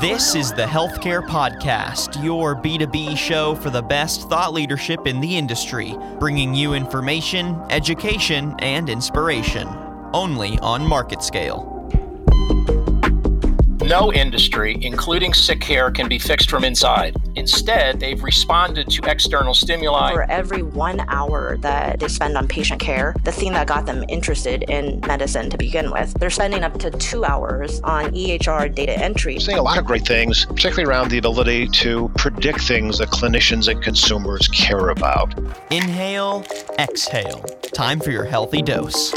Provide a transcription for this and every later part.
This is the Healthcare Podcast, your B2B show for the best thought leadership in the industry, bringing you information, education, and inspiration. Only on MarketScale. No industry, including sick care, can be fixed from inside. Instead, they've responded to external stimuli. For every one hour that they spend on patient care, the thing that got them interested in medicine to begin with, they're spending up to two hours on EHR data entry. Seeing a lot of great things, particularly around the ability to predict things that clinicians and consumers care about. Inhale, exhale. Time for your healthy dose.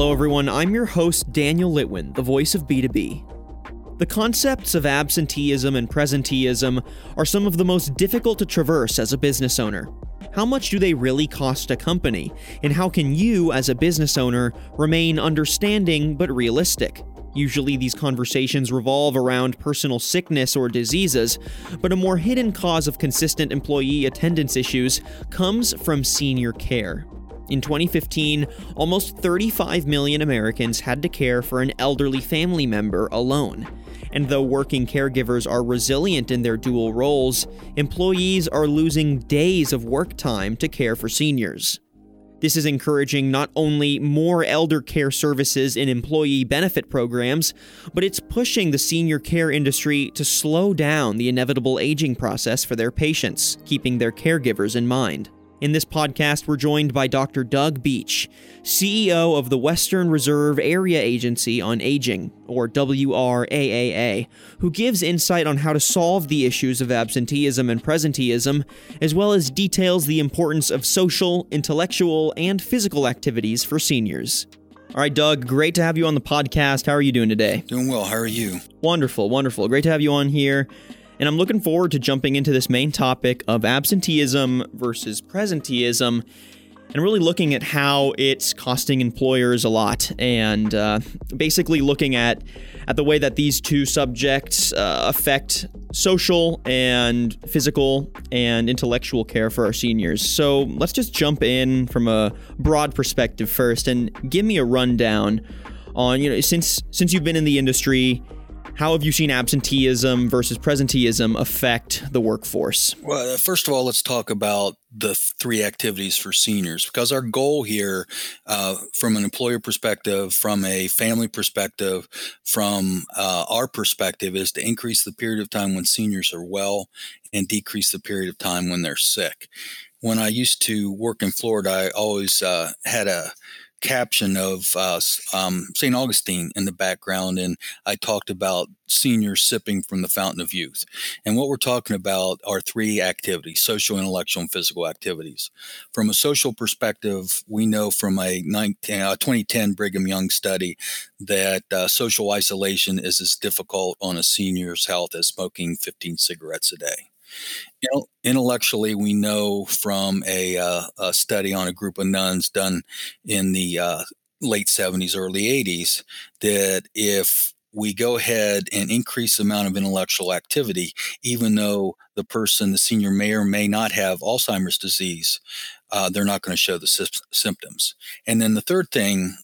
Hello, everyone. I'm your host, Daniel Litwin, the voice of B2B. The concepts of absenteeism and presenteeism are some of the most difficult to traverse as a business owner. How much do they really cost a company? And how can you, as a business owner, remain understanding but realistic? Usually, these conversations revolve around personal sickness or diseases, but a more hidden cause of consistent employee attendance issues comes from senior care. In 2015, almost 35 million Americans had to care for an elderly family member alone. And though working caregivers are resilient in their dual roles, employees are losing days of work time to care for seniors. This is encouraging not only more elder care services in employee benefit programs, but it's pushing the senior care industry to slow down the inevitable aging process for their patients, keeping their caregivers in mind. In this podcast, we're joined by Dr. Doug Beach, CEO of the Western Reserve Area Agency on Aging, or WRAAA, who gives insight on how to solve the issues of absenteeism and presenteeism, as well as details the importance of social, intellectual, and physical activities for seniors. All right, Doug, great to have you on the podcast. How are you doing today? Doing well. How are you? Wonderful, wonderful. Great to have you on here. And I'm looking forward to jumping into this main topic of absenteeism versus presenteeism and really looking at how it's costing employers a lot and uh, basically looking at at the way that these two subjects uh, affect social and physical and intellectual care for our seniors. So let's just jump in from a broad perspective first and give me a rundown on you know since since you've been in the industry how have you seen absenteeism versus presenteeism affect the workforce? Well, uh, first of all, let's talk about the three activities for seniors because our goal here, uh, from an employer perspective, from a family perspective, from uh, our perspective, is to increase the period of time when seniors are well and decrease the period of time when they're sick. When I used to work in Florida, I always uh, had a caption of uh, um, St. Augustine in the background, and I talked about seniors sipping from the fountain of youth. And what we're talking about are three activities social, intellectual, and physical activities. From a social perspective, we know from a 19, uh, 2010 Brigham Young study that uh, social isolation is as difficult on a senior's health as smoking 15 cigarettes a day. Intellectually, we know from a, uh, a, study on a group of nuns done in the uh, late 70s, early 80s, that if we go ahead and increase the amount of intellectual activity, even though the person, the senior, may or may not have Alzheimer's disease, uh, they're not going to show the sy- symptoms. And then the third thing,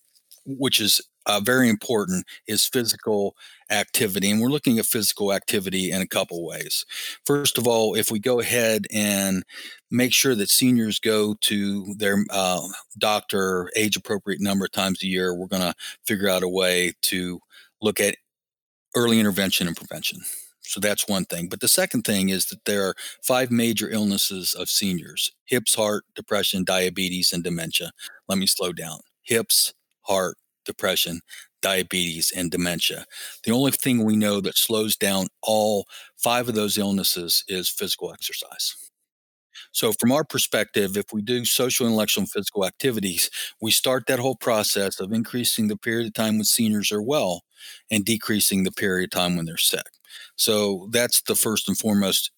which is uh, very important is physical activity. And we're looking at physical activity in a couple ways. First of all, if we go ahead and make sure that seniors go to their uh, doctor age appropriate number of times a year, we're going to figure out a way to look at early intervention and prevention. So that's one thing. But the second thing is that there are five major illnesses of seniors hips, heart, depression, diabetes, and dementia. Let me slow down hips, heart, depression, diabetes, and dementia. The only thing we know that slows down all five of those illnesses is physical exercise. So, from our perspective, if we do social, intellectual, and physical activities, we start that whole process of increasing the period of time when seniors are well and decreasing the period of time when they're sick. So, that's the first and foremost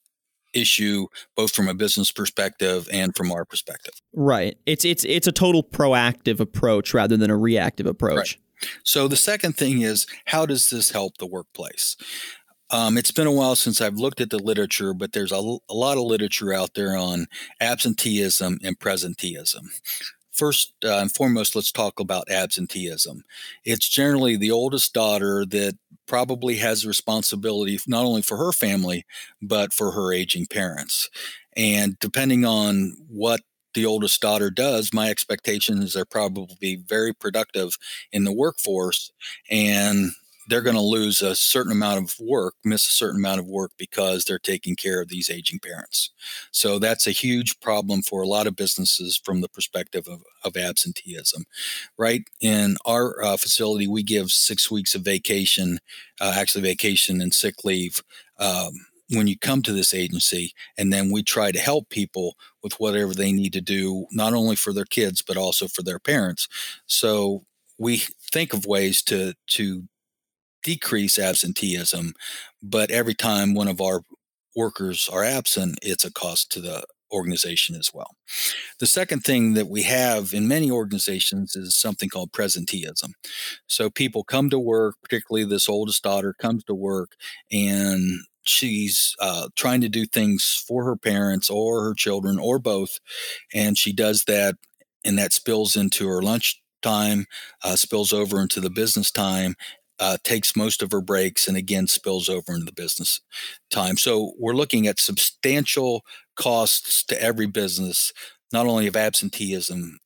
issue both from a business perspective and from our perspective. Right. It's it's it's a total proactive approach rather than a reactive approach. Right. So the second thing is how does this help the workplace? Um, it's been a while since I've looked at the literature, but there's a, a lot of literature out there on absenteeism and presenteeism. First uh, and foremost, let's talk about absenteeism. It's generally the oldest daughter that probably has responsibility not only for her family, but for her aging parents. And depending on what the oldest daughter does, my expectation is they're probably very productive in the workforce and they're going to lose a certain amount of work, miss a certain amount of work because they're taking care of these aging parents. So that's a huge problem for a lot of businesses from the perspective of, of absenteeism. Right in our uh, facility, we give six weeks of vacation, uh, actually, vacation and sick leave. Um, when you come to this agency and then we try to help people with whatever they need to do not only for their kids but also for their parents so we think of ways to to decrease absenteeism, but every time one of our workers are absent, it's a cost to the organization as well. The second thing that we have in many organizations is something called presenteeism. So people come to work, particularly this oldest daughter comes to work and she's uh, trying to do things for her parents or her children or both. And she does that and that spills into her lunch time, uh, spills over into the business time, uh, takes most of her breaks and again spills over into the business time. So we're looking at substantial costs to every business, not only of absenteeism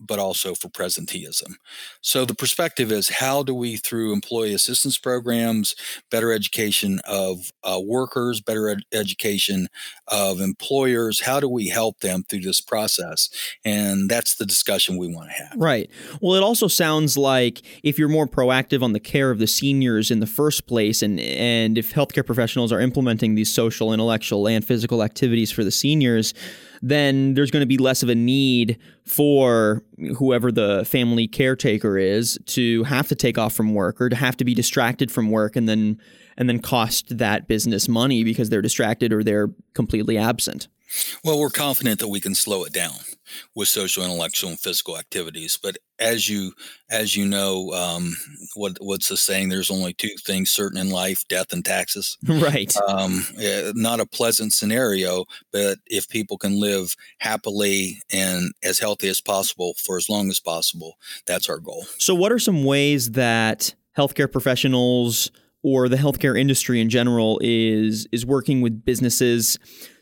but also for presenteeism. So the perspective is how do we, through employee assistance programs, better education of uh, workers, better ed- education of employers, how do we help them through this process? And that's the discussion we want to have. Right. Well, it also sounds like if you're more proactive on the care of the seniors in the first place, and and if healthcare professionals are implementing these social, intellectual, and physical activities for the seniors then there's going to be less of a need for whoever the family caretaker is to have to take off from work or to have to be distracted from work and then and then cost that business money because they're distracted or they're completely absent. Well, we're confident that we can slow it down with social, intellectual, and physical activities. But as you as you know, um, what what's the saying? There's only two things certain in life: death and taxes. Right. Um, not a pleasant scenario, but if people can live happily and as healthy as possible for as long as possible, that's our goal. So, what are some ways that healthcare professionals or the healthcare industry in general is is working with businesses?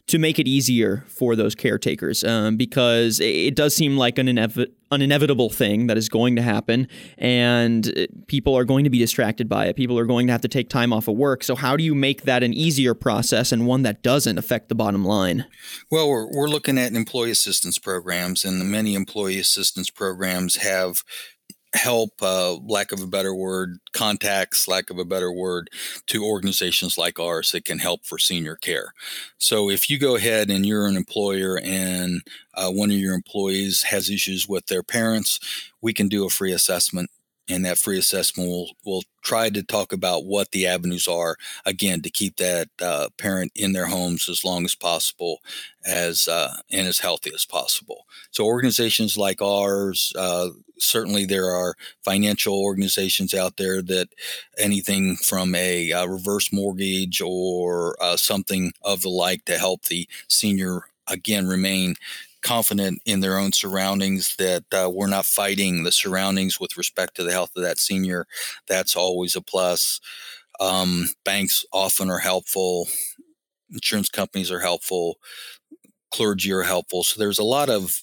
To make it easier for those caretakers um, because it does seem like an, inev- an inevitable thing that is going to happen and uh, people are going to be distracted by it. People are going to have to take time off of work. So, how do you make that an easier process and one that doesn't affect the bottom line? Well, we're, we're looking at employee assistance programs, and many employee assistance programs have help, uh, lack of a better word, contacts, lack of a better word, to organizations like ours that can help for senior care. So if you go ahead and you're an employer and uh, one of your employees has issues with their parents, we can do a free assessment and that free assessment will, will try to talk about what the avenues are again to keep that uh, parent in their homes as long as possible as uh, and as healthy as possible. So organizations like ours uh, certainly there are financial organizations out there that anything from a, a uh, reverse mortgage or uh, something of the like to help the senior again remain confident in their own surroundings that uh, we're not fighting the surroundings with respect to the health of that senior. That's always a plus. Um, banks often are helpful. Insurance companies are helpful. Clergy are helpful. So there's a lot of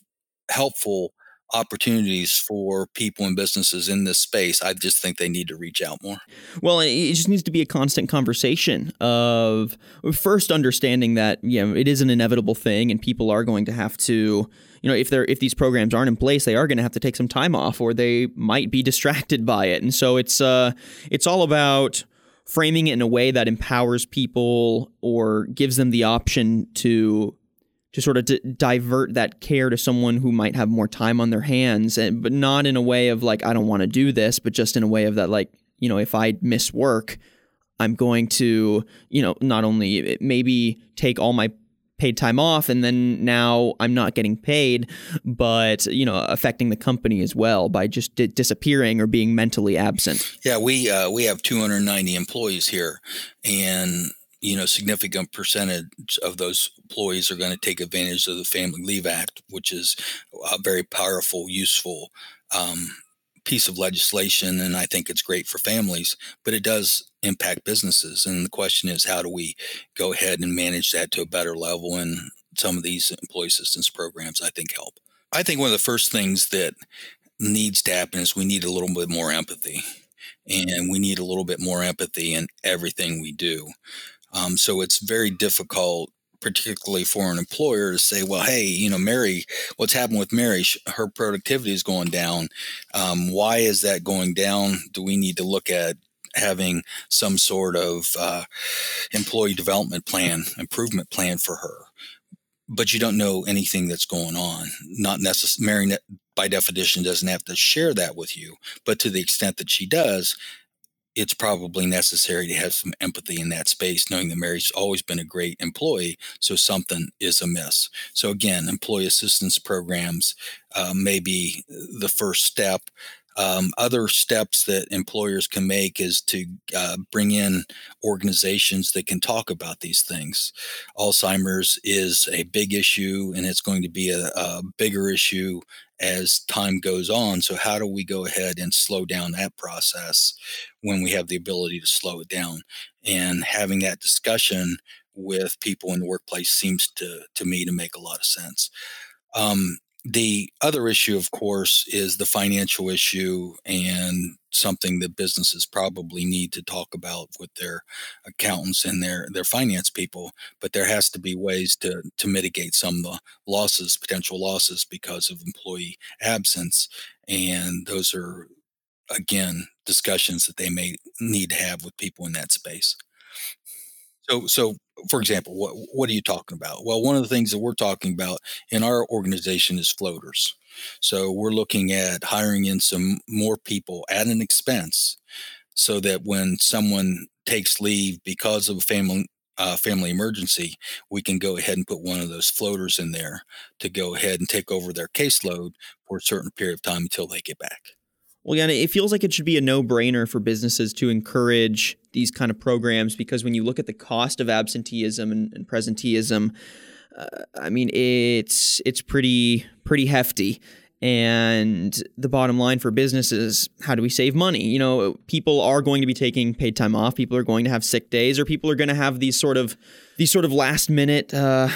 helpful opportunities for people and businesses in this space. I just think they need to reach out more. Well, it just needs to be a constant conversation of first understanding that you know it is an inevitable thing, and people are going to have to. You know, if they're if these programs aren't in place, they are going to have to take some time off, or they might be distracted by it. And so it's uh, it's all about framing it in a way that empowers people or gives them the option to to sort of d- divert that care to someone who might have more time on their hands and but not in a way of like I don't want to do this but just in a way of that like you know if I miss work I'm going to you know not only maybe take all my paid time off and then now I'm not getting paid but you know affecting the company as well by just di- disappearing or being mentally absent. Yeah, we uh, we have 290 employees here and you know, significant percentage of those employees are going to take advantage of the Family Leave Act, which is a very powerful, useful um, piece of legislation. And I think it's great for families, but it does impact businesses. And the question is, how do we go ahead and manage that to a better level? And some of these employee assistance programs, I think, help. I think one of the first things that needs to happen is we need a little bit more empathy. And we need a little bit more empathy in everything we do. Um, so it's very difficult, particularly for an employer, to say, well, hey, you know, Mary, what's happened with Mary? Her productivity is going down. Um, why is that going down? Do we need to look at having some sort of uh, employee development plan, improvement plan for her? But you don't know anything that's going on. Not necessarily, Mary, by definition, doesn't have to share that with you. But to the extent that she does, it's probably necessary to have some empathy in that space, knowing that Mary's always been a great employee, so something is amiss. So again, employee assistance programs uh, may be the first step. Um, other steps that employers can make is to uh, bring in organizations that can talk about these things. Alzheimer's is a big issue, and it's going to be a, a bigger issue as time goes on. So, how do we go ahead and slow down that process when we have the ability to slow it down? And having that discussion with people in the workplace seems to to me to make a lot of sense. Um, the other issue, of course, is the financial issue and something that businesses probably need to talk about with their accountants and their their finance people. But there has to be ways to to mitigate some of the losses, potential losses because of employee absence, and those are again discussions that they may need to have with people in that space. So, so for example, what what are you talking about? Well, one of the things that we're talking about in our organization is floaters. So we're looking at hiring in some more people at an expense, so that when someone takes leave because of a family uh, family emergency, we can go ahead and put one of those floaters in there to go ahead and take over their caseload for a certain period of time until they get back. Well, yeah, it feels like it should be a no-brainer for businesses to encourage these kind of programs because when you look at the cost of absenteeism and, and presenteeism, uh, I mean it's it's pretty pretty hefty. And the bottom line for businesses, how do we save money? You know, people are going to be taking paid time off. People are going to have sick days, or people are going to have these sort of these sort of last minute uh,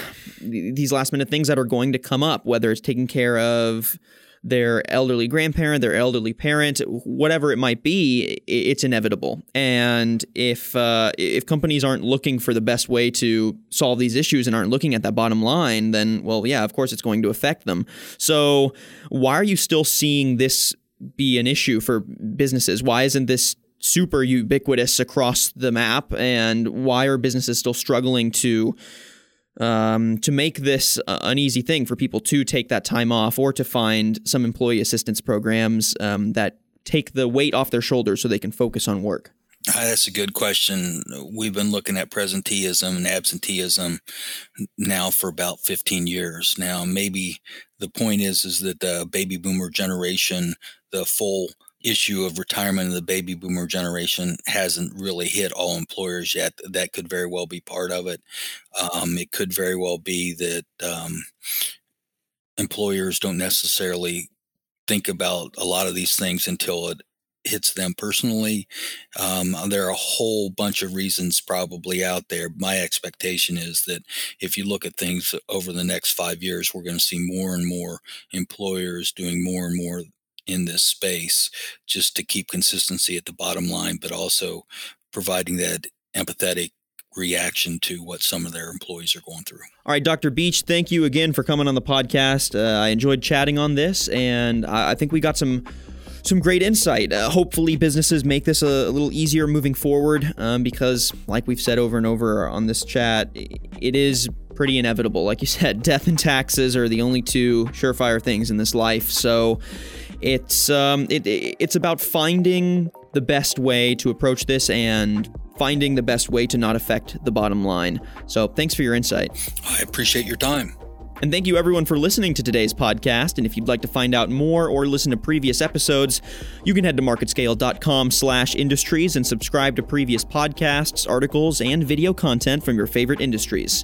these last minute things that are going to come up, whether it's taking care of their elderly grandparent, their elderly parent, whatever it might be, it's inevitable. And if uh, if companies aren't looking for the best way to solve these issues and aren't looking at that bottom line, then well, yeah, of course it's going to affect them. So why are you still seeing this be an issue for businesses? Why isn't this super ubiquitous across the map? And why are businesses still struggling to um, to make this uh, an easy thing for people to take that time off or to find some employee assistance programs um, that take the weight off their shoulders so they can focus on work? Uh, that's a good question. We've been looking at presenteeism and absenteeism now for about 15 years. Now, maybe the point is is that the baby boomer generation, the full issue of retirement of the baby boomer generation hasn't really hit all employers yet. That could very well be part of it. Um, it could very well be that um, employers don't necessarily think about a lot of these things until it hits them personally. Um, there are a whole bunch of reasons probably out there. My expectation is that if you look at things over the next five years, we're going to see more and more employers doing more and more in this space just to keep consistency at the bottom line, but also providing that empathetic reaction to what some of their employees are going through. All right, Dr. Beach, thank you again for coming on the podcast. Uh, I enjoyed chatting on this, and I, I think we got some some great insight. Uh, hopefully, businesses make this a, a little easier moving forward um, because, like we've said over and over on this chat, it is pretty inevitable. Like you said, death and taxes are the only two surefire things in this life. So it's um, it, it's about finding the best way to approach this and finding the best way to not affect the bottom line. So thanks for your insight. I appreciate your time. And thank you everyone for listening to today's podcast. And if you'd like to find out more or listen to previous episodes, you can head to marketscale.com slash industries and subscribe to previous podcasts, articles, and video content from your favorite industries.